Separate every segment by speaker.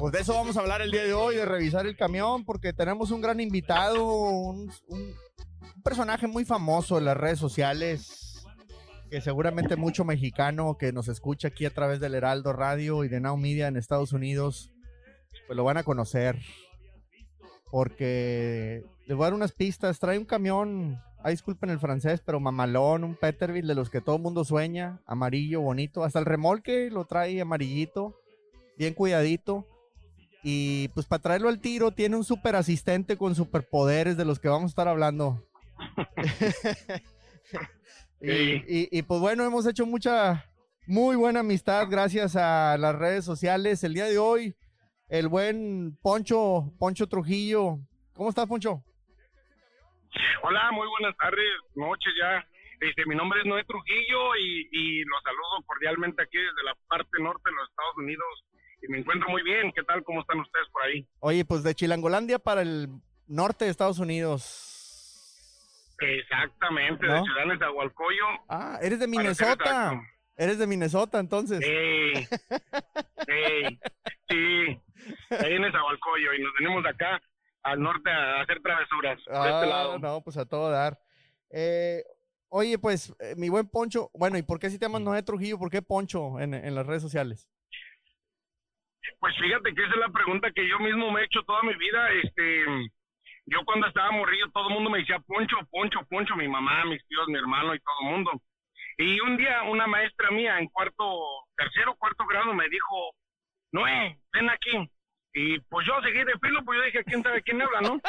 Speaker 1: Pues de eso vamos a hablar el día de hoy, de revisar el camión, porque tenemos un gran invitado, un, personaje muy famoso en las redes sociales, que seguramente mucho mexicano que nos escucha aquí a través del Heraldo Radio y de Now Media en Estados Unidos, pues lo van a conocer. Porque les voy a dar unas pistas. Trae un camión, ay, disculpen el francés, pero mamalón, un Peterbilt de los que todo el mundo sueña, amarillo, bonito. Hasta el remolque lo trae amarillito, bien cuidadito. Y pues para traerlo al tiro tiene un super asistente con superpoderes de los que vamos a estar hablando. y, y, pues bueno, hemos hecho mucha, muy buena amistad gracias a las redes sociales. El día de hoy, el buen Poncho, Poncho Trujillo. ¿Cómo estás, Poncho?
Speaker 2: Hola, muy buenas tardes, noches ya. Este, mi nombre es Noé Trujillo y, y los saludo cordialmente aquí desde la parte norte de los Estados Unidos y me encuentro muy bien. ¿Qué tal? ¿Cómo están ustedes por ahí?
Speaker 1: Oye, pues de Chilangolandia para el norte de Estados Unidos.
Speaker 2: Exactamente, de Ciudad Nezahualcóyotl.
Speaker 1: Ah, eres de Minnesota. Eres de Minnesota, entonces.
Speaker 2: Sí, sí, sí. Ahí en Nezahualcóyotl y nos venimos acá al norte a hacer travesuras. Este ah,
Speaker 1: no, pues a todo dar. Eh, oye, pues, eh, mi buen Poncho, bueno, ¿y por qué si te llamas Noé Trujillo? ¿Por qué Poncho en, en las redes sociales?
Speaker 2: Pues fíjate que esa es la pregunta que yo mismo me he hecho toda mi vida. Este, yo cuando estaba morrido, todo el mundo me decía Poncho, Poncho, Poncho, mi mamá, mis tíos, mi hermano y todo el mundo. Y un día una maestra mía en cuarto, tercero, cuarto grado me dijo, Noé, ven aquí. Y pues yo seguí de filo, pues yo dije, ¿quién sabe quién habla, no?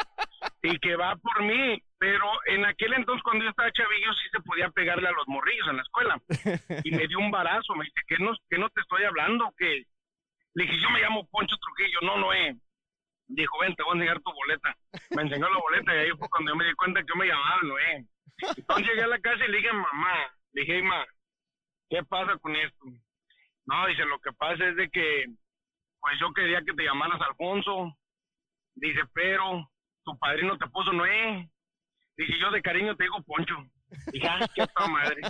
Speaker 2: Y que va por mí. Pero en aquel entonces, cuando yo estaba chavillo, sí se podía pegarle a los morrillos en la escuela. Y me dio un barazo, me dice, ¿qué no, que no te estoy hablando? Que le dije, yo me llamo Poncho Trujillo, no, no es. Dijo, ven, te voy a enseñar tu boleta. Me enseñó la boleta y ahí fue cuando yo me di cuenta que yo me llamaba Noé. Entonces llegué a la casa y le dije, mamá, le dije, ma, ¿qué pasa con esto? No, dice, lo que pasa es de que, pues yo quería que te llamaras Alfonso. Dice, pero tu padrino te puso Noé. Dice, yo de cariño te digo Poncho. Ya, qué madre.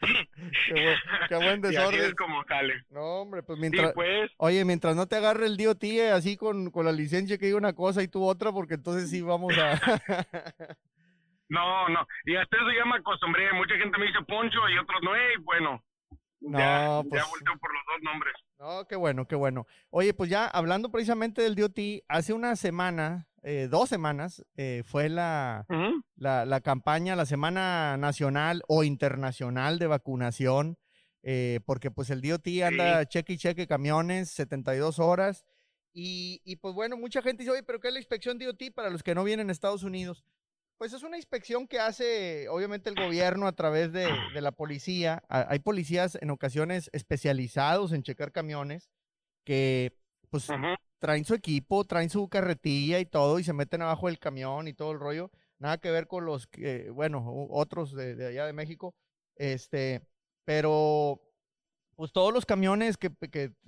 Speaker 1: qué, buen, desorden.
Speaker 2: es como sale.
Speaker 1: No, hombre, pues mientras. Pues. Oye, mientras no te agarre el tíe así con, con la licencia que diga una cosa y tú otra, porque entonces sí vamos a.
Speaker 2: no, no. Y hasta eso ya me acostumbré. Mucha gente me dice Poncho y otros no, y bueno. No, ya, pues. Ya volteo por los dos nombres.
Speaker 1: No, qué bueno, qué bueno. Oye, pues ya hablando precisamente del DOT, hace una semana eh, dos semanas eh, fue la, la, campaña, la Semana Nacional o Internacional de Vacunación, eh, porque pues el DOT anda cheque y cheque camiones, 72 horas. Y, y, pues bueno, mucha gente dice, oye, pero ¿qué es la inspección DOT para los que no vienen a Estados Unidos? Pues es una inspección que hace obviamente el gobierno a través de, de la policía. Hay policías en ocasiones especializados en checar camiones que pues traen su equipo, traen su carretilla y todo y se meten abajo del camión y todo el rollo. Nada que ver con los que, bueno, otros de, allá de México. Este, pero pues todos los camiones que,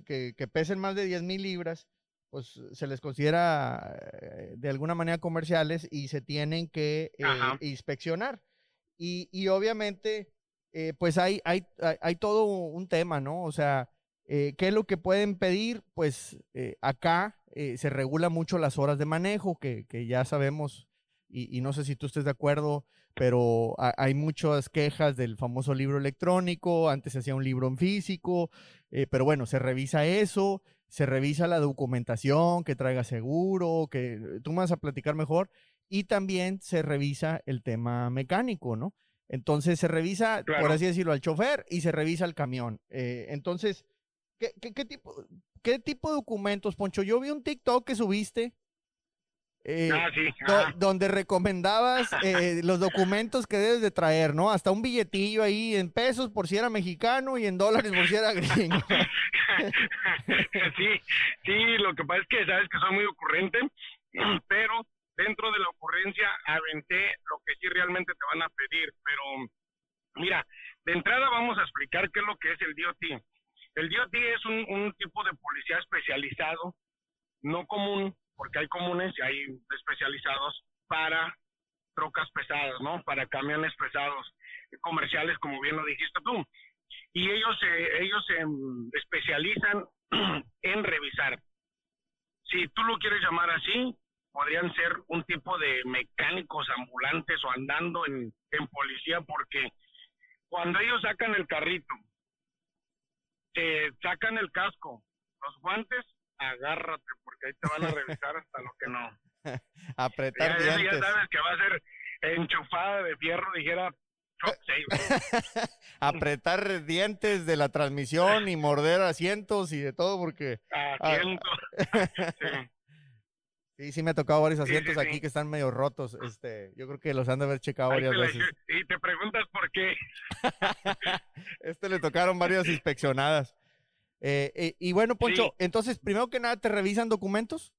Speaker 1: que, pesen más de 10 mil libras, pues se les considera eh, de alguna manera comerciales y se tienen que eh, inspeccionar. Y, y obviamente, eh, pues hay, hay, hay, todo un tema, ¿no? O sea, eh, ¿Qué es lo que pueden pedir? Pues eh, acá eh, se regula mucho las horas de manejo, que, ya sabemos, y, no sé si tú estés de acuerdo, pero hay muchas quejas del famoso libro electrónico, antes se hacía un libro en físico, pero bueno, se revisa eso, se revisa la documentación, que traiga seguro, que tú me vas a platicar mejor, y también se revisa el tema mecánico, ¿no? Entonces se revisa, por así decirlo, al chofer y se revisa el camión. entonces, ¿Qué, tipo, ¿Qué tipo de documentos, Poncho? Yo vi un TikTok que subiste.
Speaker 2: Eh,
Speaker 1: ah, donde recomendabas eh, los documentos que debes de traer, ¿no? Hasta un billetillo ahí en pesos por si era mexicano y en dólares por si era gringo.
Speaker 2: sí, sí, lo que pasa es que sabes que soy muy ocurrente, pero dentro de la ocurrencia aventé lo que sí realmente te van a pedir, pero mira, de entrada vamos a explicar qué es lo que es el DOT. El DOT es un, tipo de policía especializado, no común, porque hay comunes y hay especializados para trocas pesadas, ¿no? Para camiones pesados comerciales, como bien lo dijiste tú. Y ellos, ellos se especializan en revisar si tú lo quieres llamar así, podrían ser un tipo de mecánicos ambulantes o andando en policía porque cuando ellos sacan el carrito, te sacan el casco, los guantes, agárrate porque ahí te van a revisar hasta lo que no.
Speaker 1: Apretar ya, dientes.
Speaker 2: Ya sabes que va a ser enchufada de fierro, dijera
Speaker 1: Apretar dientes de la transmisión y morder asientos y de todo porque...
Speaker 2: Asientos.
Speaker 1: sí. Sí. me ha tocado varios asientos aquí que están medio rotos. Este, yo creo que los han de haber checado varias veces.
Speaker 2: Y te preguntas por qué.
Speaker 1: este le tocaron varias inspeccionadas. Eh, eh, y bueno, Poncho, entonces, primero que nada, ¿te revisan documentos?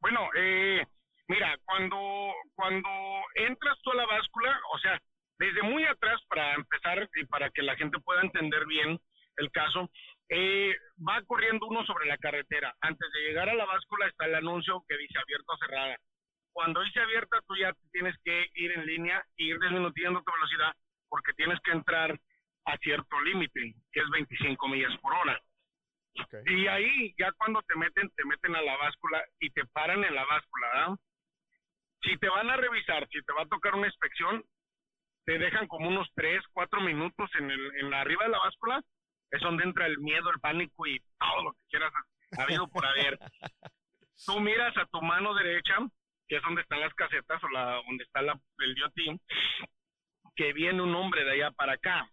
Speaker 2: Bueno, eh, Mira, cuando, cuando entras tú a la báscula, o sea, desde muy atrás para empezar y para que la gente pueda entender bien el caso, eh, va corriendo uno sobre la carretera. Antes de llegar a la báscula está el anuncio que dice abierta o cerrada. Cuando dice abierta, tú ya tienes que ir en línea e ir disminuyendo tu velocidad porque tienes que entrar a cierto límite, que es 25 millas por hora. Y ahí, ya cuando te meten, te meten a la báscula y te paran en la báscula, ¿verdad? si te van a revisar, si te va a tocar una inspección, te dejan como unos 3, 4 minutos en, el, en la arriba de la báscula, es donde entra el miedo, el pánico y todo lo que quieras habido por haber. Tú miras a tu mano derecha, que es donde están las casetas o la, donde está la, el DOT, que viene un hombre de allá para acá.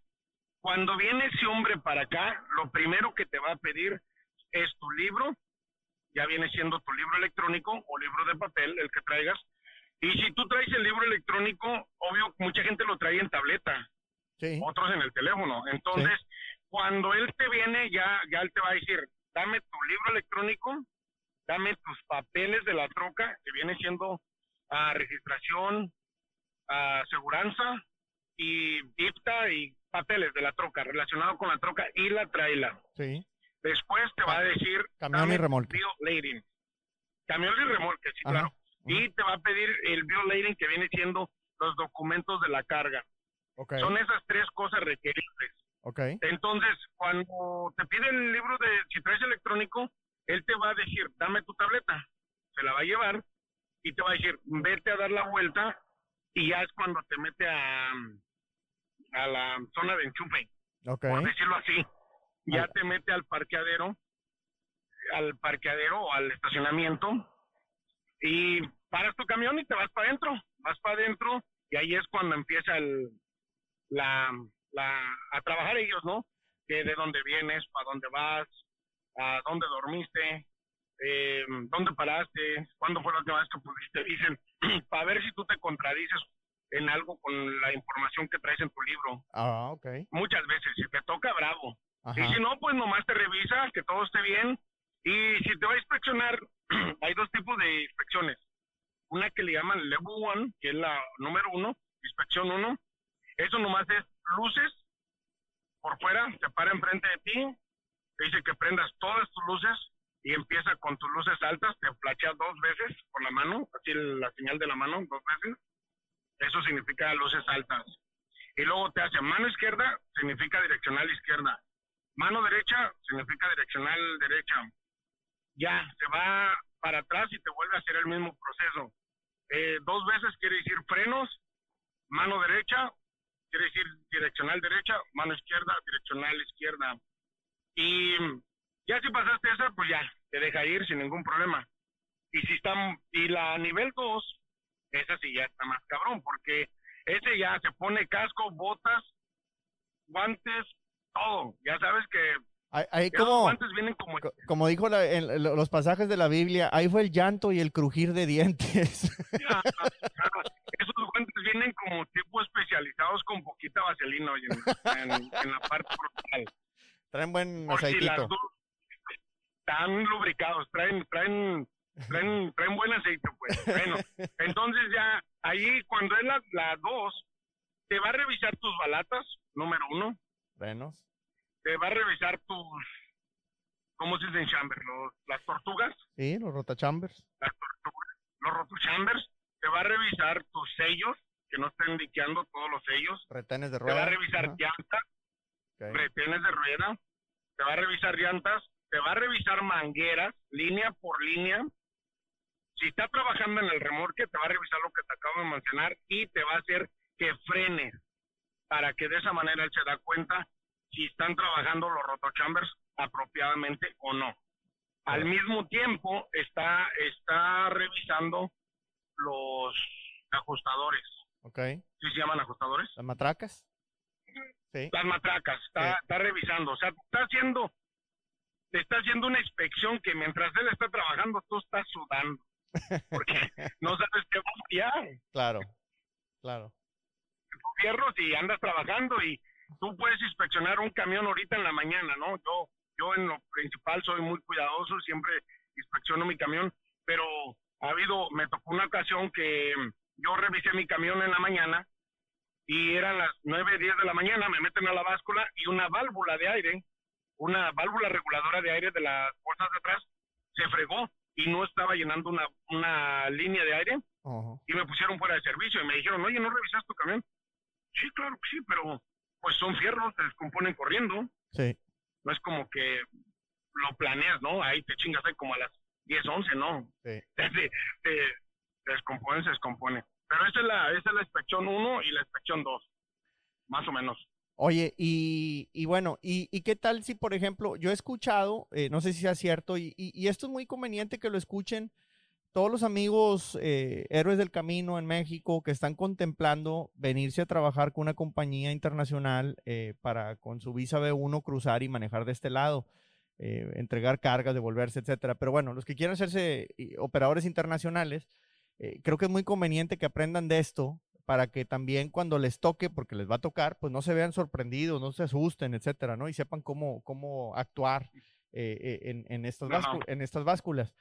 Speaker 2: Cuando viene ese hombre para acá, lo primero que te va a pedir es tu libro, ya viene siendo tu libro electrónico o libro de papel, el que traigas, y si tú traes el libro electrónico, obvio, mucha gente lo trae en tableta, otros en el teléfono. Entonces, cuando él te viene, ya, ya él te va a decir, dame tu libro electrónico, dame tus papeles de la troca, que viene siendo a registración, a aseguranza y dicta y papeles de la troca relacionado con la troca y la traila.
Speaker 1: Sí.
Speaker 2: Después te va a decir
Speaker 1: camión y remolque.
Speaker 2: Camión y remolque, sí, claro y te va a pedir el violating que viene siendo los documentos de la carga. Son esas tres cosas requeribles.
Speaker 1: Okay.
Speaker 2: Entonces, cuando te pide el libro de si traes electrónico, él te va a decir, dame tu tableta, se la va a llevar y te va a decir, vete a dar la vuelta y ya es cuando te mete a, a la zona de enchufe, por decirlo así. Ya te mete al parqueadero, al parqueadero o al estacionamiento y paras tu camión y te vas para adentro, vas para adentro y ahí es cuando empieza el, la, la, a trabajar ellos, ¿no? Que de dónde vienes, para dónde vas, a dónde dormiste, eh, dónde paraste, cuándo fue la última vez que pudiste, dicen, para ver si tú te contradices en algo con la información que traes en tu libro.
Speaker 1: Ah, ok.
Speaker 2: Muchas veces, si te toca, bravo. Y si no, pues nomás te revisa, que todo esté bien. Y si te va a inspeccionar, hay dos tipos de inspecciones una que le llaman Level 1, que es la número uno, inspección 1. Eso nomás es luces por fuera, se para enfrente de ti, te dice que prendas todas tus luces y empieza con tus luces altas, te flachea dos veces con la mano, así la señal de la mano, dos veces. Eso significa luces altas. Y luego te hace mano izquierda, significa direccional izquierda. Mano derecha, significa direccional derecha. Ya, se va para atrás y te vuelve a hacer el mismo proceso. Eh, dos veces quiere decir frenos, mano derecha, quiere decir direccional derecha, mano izquierda, direccional izquierda. Y ya si pasaste esa, pues ya, te deja ir sin ningún problema. Y si está, y la nivel 2, esa sí ya está más cabrón, porque ese ya se pone casco, botas, guantes, todo. Ya sabes que
Speaker 1: Ahí, como, como, dijo en los pasajes de la Biblia, ahí fue el llanto y el crujir de dientes.
Speaker 2: Esos guantes vienen como tipo especializados con poquita vaselina en, en, la parte frontal.
Speaker 1: Traen buen aceitito.
Speaker 2: están lubricados, traen, traen, traen, traen buen aceite, pues. Bueno, entonces ya ahí cuando es la, la dos, te va a revisar tus balatas, número uno.
Speaker 1: Frenos
Speaker 2: te va a revisar tus, ¿cómo se dice en chamber? Los, las tortugas.
Speaker 1: Sí, los rotachambers.
Speaker 2: Las tortugas, los rotachambers. Te va a revisar tus sellos, que no estén liqueando todos los sellos.
Speaker 1: Retenes de rueda.
Speaker 2: Te va a revisar llantas, retenes de rueda. Te va a revisar llantas, te va a revisar mangueras, línea por línea. Si está trabajando en el remorque, te va a revisar lo que te acabo de mencionar y te va a hacer que frene para que de esa manera él se da cuenta si están trabajando los rotochambers apropiadamente o no. Al mismo tiempo está, está revisando los ajustadores.
Speaker 1: Ok.
Speaker 2: ¿Sí se llaman ajustadores?
Speaker 1: ¿Las matracas?
Speaker 2: Sí. Las matracas, está, está revisando. O sea, está haciendo, está haciendo una inspección que mientras él está trabajando, tú estás sudando. Porque no sabes qué buscar.
Speaker 1: Claro, claro.
Speaker 2: Fierros y andas trabajando y tú puedes inspeccionar un camión ahorita en la mañana, ¿no? Yo, yo en lo principal soy muy cuidadoso, siempre inspecciono mi camión, pero ha habido, me tocó una ocasión que yo revisé mi camión en la mañana y eran las 9, 10 de la mañana, me meten a la báscula y una válvula de aire, una válvula reguladora de aire de las puertas de atrás, se fregó y no estaba llenando una, una línea de aire y me pusieron fuera de servicio y me dijeron, oye, ¿no revisaste tu camión? Sí, claro que sí, pero pues son fierros, se descomponen corriendo.
Speaker 1: Sí.
Speaker 2: No es como que lo planeas, ¿no? Ahí te chingas ahí como a las 10, 11, ¿no?
Speaker 1: Sí.
Speaker 2: Se, descompone, se descompone. Pero esa es la, esa es la inspección 1 y la inspección 2, más o menos.
Speaker 1: Oye, y, y bueno, y, y, qué tal si, por ejemplo, yo he escuchado, eh, no sé si sea cierto, y, y, esto es muy conveniente que lo escuchen todos los amigos eh, héroes del camino en México que están contemplando venirse a trabajar con una compañía internacional eh, para con su visa B1 cruzar y manejar de este lado, eh, entregar cargas, devolverse, etcétera. Pero bueno, los que quieran hacerse operadores internacionales, creo que es muy conveniente que aprendan de esto para que también cuando les toque, porque les va a tocar, pues no se vean sorprendidos, no se asusten, etcétera, ¿no? Y sepan cómo, cómo actuar en, en, estas en estas básculas.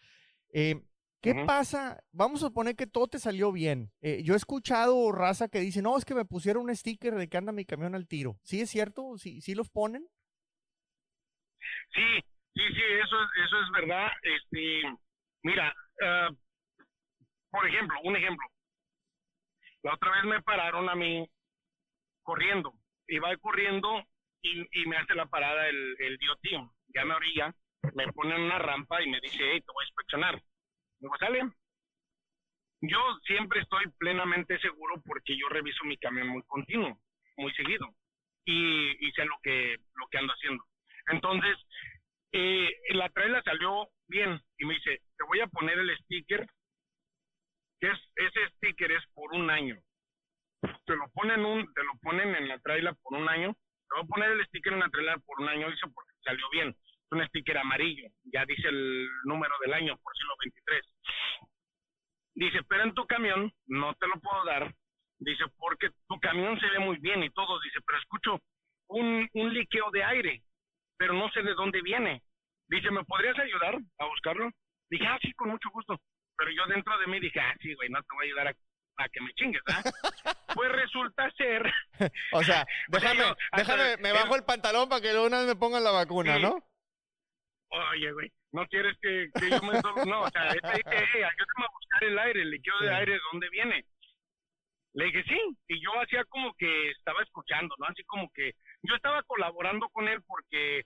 Speaker 1: ¿Qué pasa? Vamos a suponer que todo te salió bien. Eh, yo he escuchado raza que dice, no, es que me pusieron un sticker de que anda mi camión al tiro. ¿Sí es cierto? ¿Sí, sí los ponen?
Speaker 2: Sí, sí, sí, eso es, eso es verdad. Este, mira, ah, por ejemplo, un ejemplo. La otra vez me pararon a mí corriendo. Iba corriendo y, y me hace la parada el, el tío. Ya me orilla, me pone en una rampa y me dice, hey, te voy a inspeccionar sale. Yo siempre estoy plenamente seguro porque yo reviso mi camión muy continuo, muy seguido, y, sé lo que, lo que ando haciendo. Entonces, eh, la traila salió bien y me dice, te voy a poner el sticker, que es, ese sticker es por un año. Te lo ponen un, te lo ponen en la traila por un año, te voy a poner el sticker en la traila por un año, dice, porque salió bien un sticker amarillo, ya dice el número del año, por siglo 23. Dice, pero en tu camión no te lo puedo dar. Dice, porque tu camión se ve muy bien y todo. Dice, pero escucho un, un liqueo de aire, pero no sé de dónde viene. Dice, ¿me podrías ayudar a buscarlo? Dije, ah, sí, con mucho gusto. Pero yo dentro de mí dije, ah, sí, güey, no te voy a ayudar a, que me chingues, ¿ah? pues resulta ser...
Speaker 1: o sea, déjame, déjame, me bajo el pantalón para que luego una vez me pongan la vacuna, ¿no?
Speaker 2: Oye, güey, no quieres que, yo me... No, o sea, dije, hey, ayúdame a buscar el aire, el líquido de aire, ¿de dónde viene? Le dije, sí, y yo hacía como que estaba escuchando, ¿no? Así como que yo estaba colaborando con él porque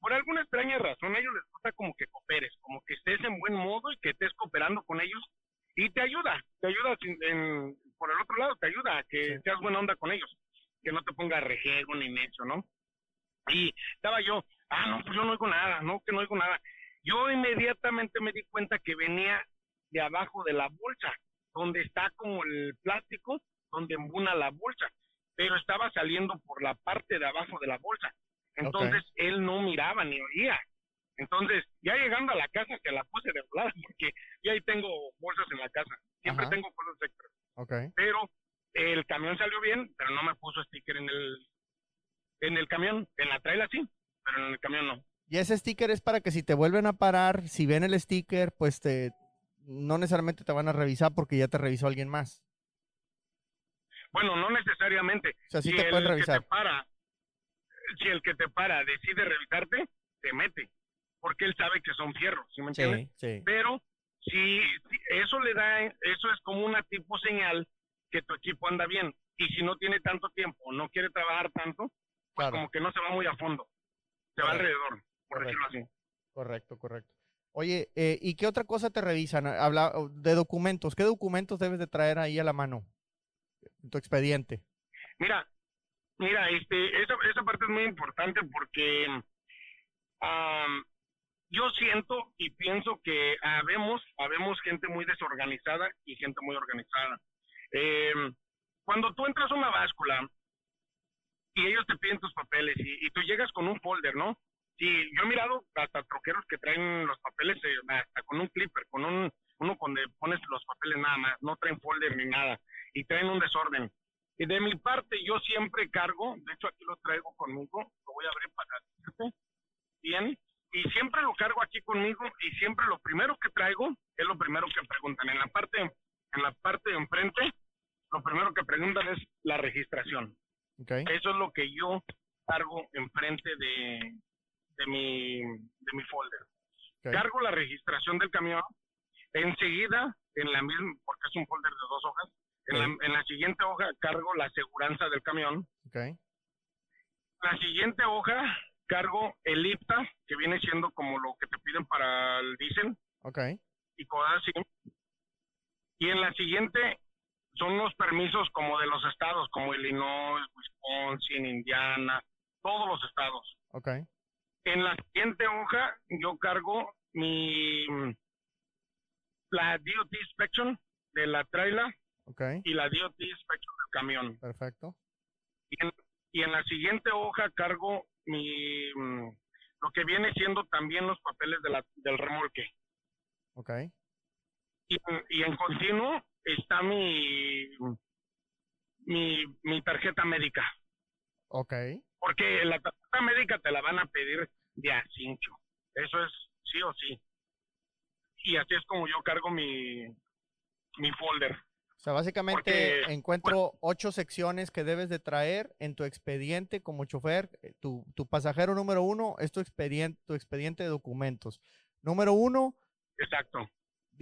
Speaker 2: por alguna extraña razón a ellos les gusta como que cooperes, como que estés en buen modo y que estés cooperando con ellos y te ayuda, te ayuda en, por el otro lado, te ayuda a que seas buena onda con ellos, que no te ponga rejego ni necio, ¿no? Y estaba yo, ah, no, pues yo no oigo nada, no, que no oigo nada. Yo inmediatamente me di cuenta que venía de abajo de la bolsa, donde está como el plástico, donde embuna la bolsa, pero estaba saliendo por la parte de abajo de la bolsa. Entonces él no miraba ni oía. Entonces, ya llegando a la casa, que la puse de volada, porque ya ahí tengo bolsas en la casa. Siempre tengo cosas extras.
Speaker 1: Okay.
Speaker 2: Pero el camión salió bien, pero no me puso sticker en el en el camión, en la traila sí, pero en el camión no.
Speaker 1: Y ese sticker es para que si te vuelven a parar, si ven el sticker, pues te no necesariamente te van a revisar porque ya te revisó alguien más.
Speaker 2: Bueno, no necesariamente.
Speaker 1: O sea, sí si te pueden revisar.
Speaker 2: Que te para, si el que te para decide revisarte, te mete, porque él sabe que son fierros, ¿sí me entiendes?
Speaker 1: Sí, sí.
Speaker 2: Pero si, eso le da, eso es como una tipo señal que tu equipo anda bien. Y si no tiene tanto tiempo, no quiere trabajar tanto, como que no se va muy a fondo, se va alrededor, por decirlo así.
Speaker 1: Correcto, correcto. Oye, eh, ¿y qué otra cosa te revisan? Habla de documentos. ¿Qué documentos debes de traer ahí a la mano en tu expediente?
Speaker 2: Mira, mira, este, esa, esa parte es muy importante porque yo siento y pienso que habemos, habemos gente muy desorganizada y gente muy organizada. Em, cuando tú entras a una báscula y ellos te piden tus papeles y, tú llegas con un folder, ¿no? Sí, yo he mirado hasta troqueros que traen los papeles eh, hasta con un clipper, con un uno donde pones los papeles nada más, no traen folder ni nada y traen un desorden. Y de mi parte yo siempre cargo, de hecho aquí lo traigo conmigo, lo voy a abrir para bien, y siempre lo cargo aquí conmigo y siempre lo primero que traigo es lo primero que preguntan. En la parte, en la parte de enfrente, lo primero que preguntan es la registración. Okay. Eso es lo que yo cargo enfrente de, de, mi, de mi folder. Cargo la registración del camión. Enseguida, en la misma, porque es un folder de dos hojas, en, la, en la, siguiente hoja cargo la aseguranza del camión. Okay. La siguiente hoja cargo el IPTA, que viene siendo como lo que te piden para el diésel. Y cosas así. Y en la siguiente son los permisos como de los estados, como Illinois, Wisconsin, Indiana, todos los estados.
Speaker 1: Ok.
Speaker 2: En la siguiente hoja yo cargo mi la DOT inspection de la trailer
Speaker 1: okay.
Speaker 2: y la DOT inspection del camión.
Speaker 1: Perfecto.
Speaker 2: Y en, y en la siguiente hoja cargo mi lo que viene siendo también los papeles de la, del remolque.
Speaker 1: Ok.
Speaker 2: Y, y en continuo está mi, mi, mi tarjeta médica.
Speaker 1: Ok.
Speaker 2: Porque la tarjeta médica te la van a pedir de a cinco. Eso es sí o sí. Y así es como yo cargo mi, mi folder.
Speaker 1: O sea, básicamente encuentro ocho secciones que debes de traer en tu expediente como chofer. Eh, tu, tu pasajero número uno es tu expediente, tu expediente de documentos. Número uno.
Speaker 2: Exacto.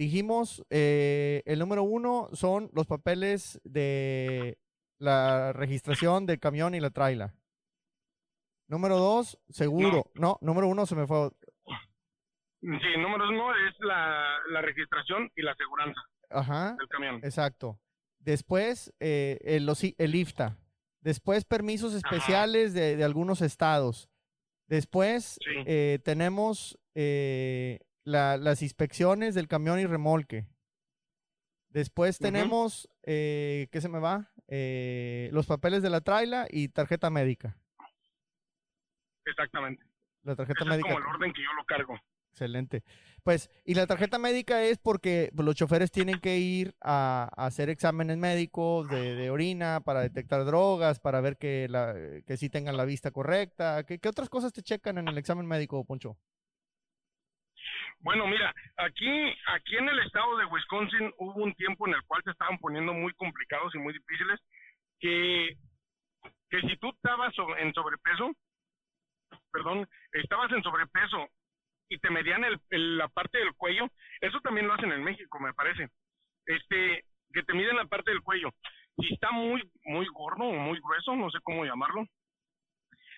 Speaker 1: Dijimos, eh, el número uno son los papeles de la registración del camión y la traila. Número dos, seguro. No, número uno se me fue.
Speaker 2: Sí, número uno es la, la registración y la aseguranza.
Speaker 1: Ajá.
Speaker 2: El camión.
Speaker 1: Exacto. Después, eh, el, el, IFTA. Después, permisos especiales de, algunos estados. Después, eh, tenemos eh, las inspecciones del camión y remolque. Después tenemos, ¿qué se me va? los papeles de la traila y tarjeta médica.
Speaker 2: Exactamente.
Speaker 1: La tarjeta médica. Es
Speaker 2: como el orden que yo lo cargo.
Speaker 1: Excelente. Pues, y la tarjeta médica es porque pues, los choferes tienen que ir a, hacer exámenes médicos de, orina para detectar drogas, para ver que, la, que sí tengan la vista correcta. ¿Qué, otras cosas te checan en el examen médico, Poncho?
Speaker 2: Bueno, mira, aquí, aquí en el estado de Wisconsin hubo un tiempo en el cual se estaban poniendo muy complicados y muy difíciles, que, que si tú estabas en sobrepeso, perdón, estabas en sobrepeso y te medían el, la parte del cuello. Eso también lo hacen en México, me parece. Este, que te miden la parte del cuello. Si está muy, muy gordo o muy grueso, no sé cómo llamarlo,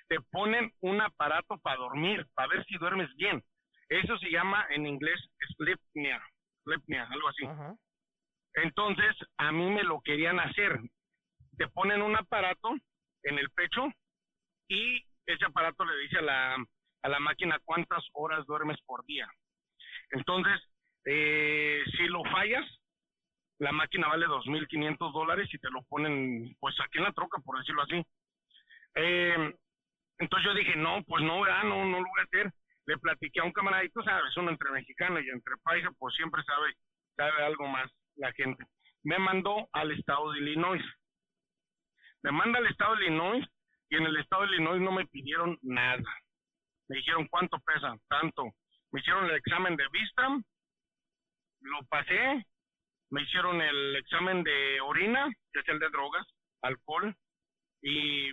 Speaker 2: te ponen un aparato para dormir, para ver si duermes bien. Eso se llama en inglés sleepnea, sleepnea algo así. Entonces, a mí me lo querían hacer. Te ponen un aparato en el pecho y ese aparato le dice a la, a la máquina cuántas horas duermes por día. Entonces, eh, si lo fallas, la máquina vale 2.500 dólares y te lo ponen, pues aquí en la troca, por decirlo así. Eh, entonces yo dije, no, pues no, no, no lo voy a hacer. Le platiqué a un camaradito, sabes, uno entre mexicano y entre paisa, pues siempre sabe, sabe algo más la gente. Me mandó al estado de Illinois. Me manda al estado de Illinois y en el estado de Illinois no me pidieron nada me dijeron cuánto pesa, tanto. Me hicieron el examen de vista, lo pasé, me hicieron el examen de orina, que es el de drogas, alcohol, y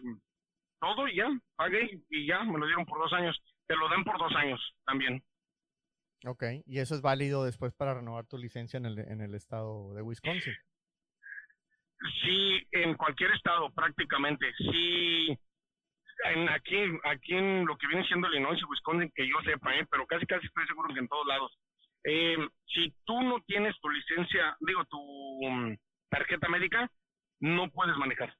Speaker 2: todo y ya, pagué y ya, me lo dieron por dos años. Te lo dan por dos años también.
Speaker 1: Ok, y eso es válido después para renovar tu licencia en el, en el estado de Wisconsin.
Speaker 2: Sí, en cualquier estado prácticamente. Sí, en, aquí, aquí en lo que viene siendo Illinois y Wisconsin, que yo sepa, ¿eh? pero casi casi estoy seguro que en todos lados. Eh, si tú no tienes tu licencia, digo, tu um, tarjeta médica, no puedes manejar.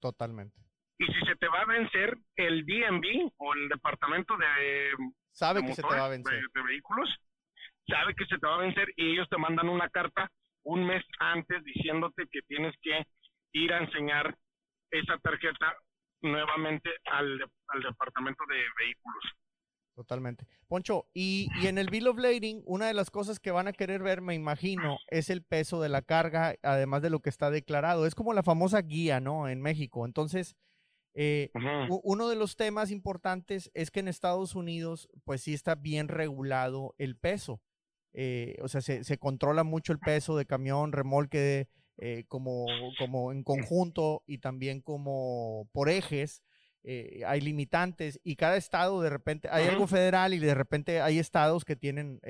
Speaker 1: Totalmente.
Speaker 2: Y si se te va a vencer el DMV o el departamento de
Speaker 1: sabe que se te va a vencer
Speaker 2: de, vehículos, sabe que se te va a vencer y ellos te mandan una carta un mes antes diciéndote que tienes que ir a enseñar esa tarjeta nuevamente al, al departamento de vehículos.
Speaker 1: Totalmente. Poncho, y, y, en el Bill of Lading, una de las cosas que van a querer ver, me imagino, es el peso de la carga, además de lo que está declarado. Es como la famosa guía, ¿no? En México. Entonces, eh, uno de los temas importantes es que en Estados Unidos, pues sí está bien regulado el peso. Eh, o sea, se, se, controla mucho el peso de camión, remolque, eh, como, como en conjunto y también como por ejes. Eh, hay limitantes y cada estado de repente, hay algo federal y de repente hay estados que tienen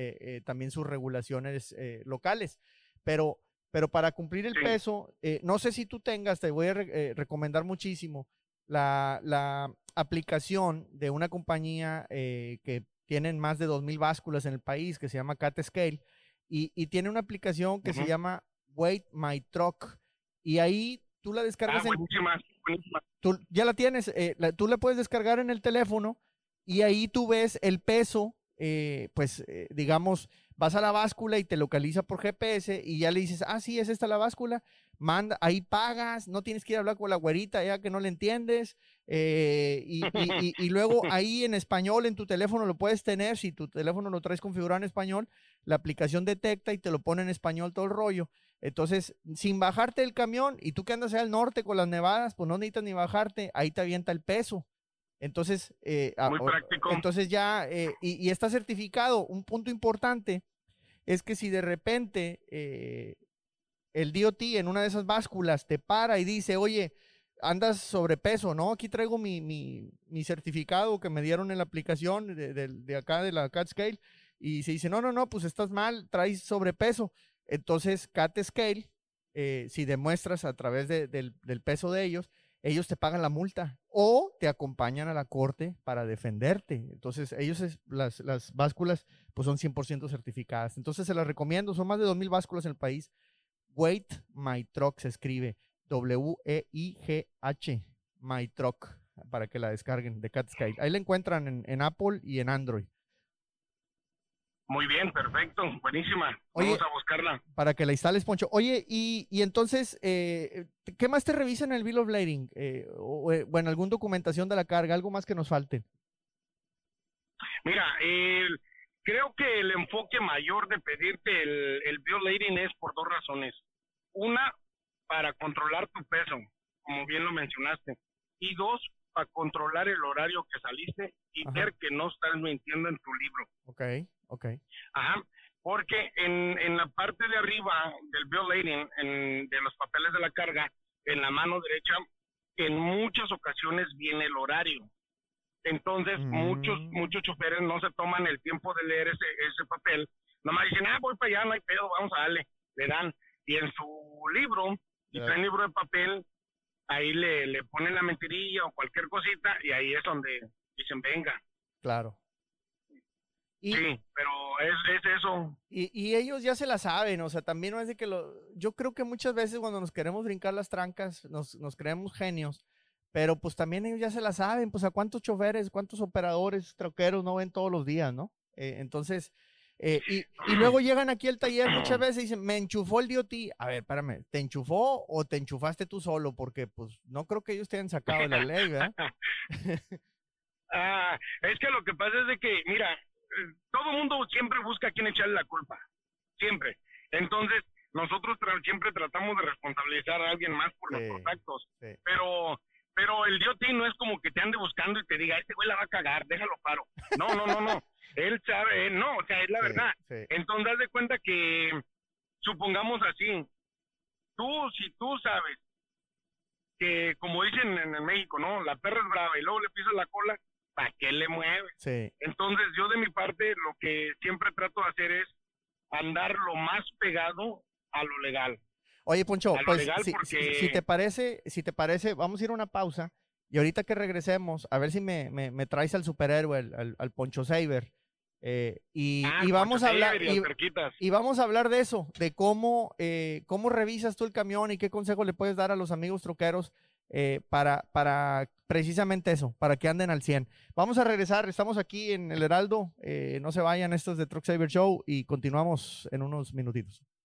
Speaker 1: también sus regulaciones locales. Pero, pero para cumplir el peso, no sé si tú tengas, te voy a recomendar muchísimo la, la, aplicación de una compañía que tienen más de 2.000 básculas en el país que se llama Cat Scale y, y tiene una aplicación que se llama Wait My Truck. Y ahí tú la descargas.
Speaker 2: Ah,
Speaker 1: Tú, ya la tienes, eh, tú la puedes descargar en el teléfono y ahí tú ves el peso, eh, pues eh, digamos, vas a la báscula y te localiza por GPS y ya le dices, ah, sí, es esta la báscula, manda, ahí pagas, no tienes que ir a hablar con la güerita ya que no le entiendes, y, y, luego ahí en español en tu teléfono lo puedes tener, si tu teléfono lo traes configurado en español, la aplicación detecta y te lo pone en español todo el rollo. Entonces, sin bajarte el camión, y tú que andas al norte con las nevadas, pues no necesitas ni bajarte, ahí te avienta el peso. Entonces,
Speaker 2: eh, Muy práctico.
Speaker 1: entonces ya, eh, y, está certificado. Un punto importante es que si de repente eh, el DOT en una de esas básculas te para y dice, oye, andas sobrepeso, ¿no? Aquí traigo mi, mi, mi certificado que me dieron en la aplicación de, de acá de la CAT Scale, y se dice, no, no, no, pues estás mal, traes sobrepeso entonces, CAT Scale, eh, si demuestras a través del, peso de ellos, ellos te pagan la multa o te acompañan a la corte para defenderte. Entonces, ellos, las, las básculas, pues son 100% certificadas. Entonces, se las recomiendo. Son más de 2.000 básculas en el país. Wait My Truck se escribe W-E-I-G-H, My Truck, para que la descarguen de Cat Scale. Ahí la encuentran en Apple y en Android.
Speaker 2: Muy bien, perfecto, buenísima. Vamos a buscarla.
Speaker 1: Para que la instales, Poncho. Oye, y, y entonces, eh, ¿qué más te revisan en el Bill of Lading? Eh, o, eh, bueno, alguna documentación de la carga, algo más que nos falte.
Speaker 2: Mira, creo que el enfoque mayor de pedirte el, el Bill of Lading es por dos razones. Una, para controlar tu peso, como bien lo mencionaste. Y dos, para controlar el horario que saliste y ver que no estás mintiendo en tu libro.
Speaker 1: Ok. Ok.
Speaker 2: Ajá, porque en, en la parte de arriba del bill lading, en, de los papeles de la carga, en la mano derecha, en muchas ocasiones viene el horario. Entonces, muchos mm. muchos choferes no se toman el tiempo de leer ese, ese papel. Nomás dicen, ah, voy para allá, no hay pedo, vamos a darle. Le dan. Y en su libro, y traen libro de papel, ahí le, le ponen la mentirilla o cualquier cosita, y ahí es donde dicen, venga.
Speaker 1: Claro
Speaker 2: sí, pero es, eso.
Speaker 1: Y, y, ellos ya se la saben, o sea, también no es de que lo... Yo creo que muchas veces cuando nos queremos brincar las trancas, nos, nos creemos genios, pero pues también ellos ya se la saben, pues a cuántos choferes, cuántos operadores, troqueros no ven todos los días, ¿no? Eh, entonces, eh, y, y, luego llegan aquí al taller muchas veces y dicen, me enchufó el DOT. A ver, espérame, ¿te enchufó o te enchufaste tú solo? Porque pues no creo que ellos te hayan sacado de la ley, ¿verdad?
Speaker 2: ah, es que lo que pasa es de que, mira, todo mundo siempre busca a quien echarle la culpa, siempre. Entonces, nosotros siempre tratamos de responsabilizar a alguien más por los actos, pero pero el DOT no es como que te ande buscando y te diga, este güey la va a cagar, déjalo paro. No, no, no, no. Él sabe, no, o sea, es la verdad. Entonces, haz de cuenta que, supongamos así, tú, si tú sabes que, como dicen en, en México, ¿no? La perra es brava y luego le pisas la cola, ¿para qué le mueve?
Speaker 1: Sí.
Speaker 2: Entonces yo de mi parte lo que siempre trato de hacer es andar lo más pegado a lo legal.
Speaker 1: Oye, Poncho, pues si, te parece, si te parece, vamos a ir a una pausa Y ahorita que regresemos, a ver si me, me, traes al superhéroe, al, Poncho Saber. Eh, y, ah, vamos a hablar y, vamos a hablar de eso, de cómo, eh, cómo revisas tú el camión y qué consejo le puedes dar a los amigos troqueros eh, para, para precisamente eso, para que anden al 100. Vamos a regresar, estamos aquí en el Heraldo, no se vayan, estos de Truck Saver Show y continuamos en unos minutitos.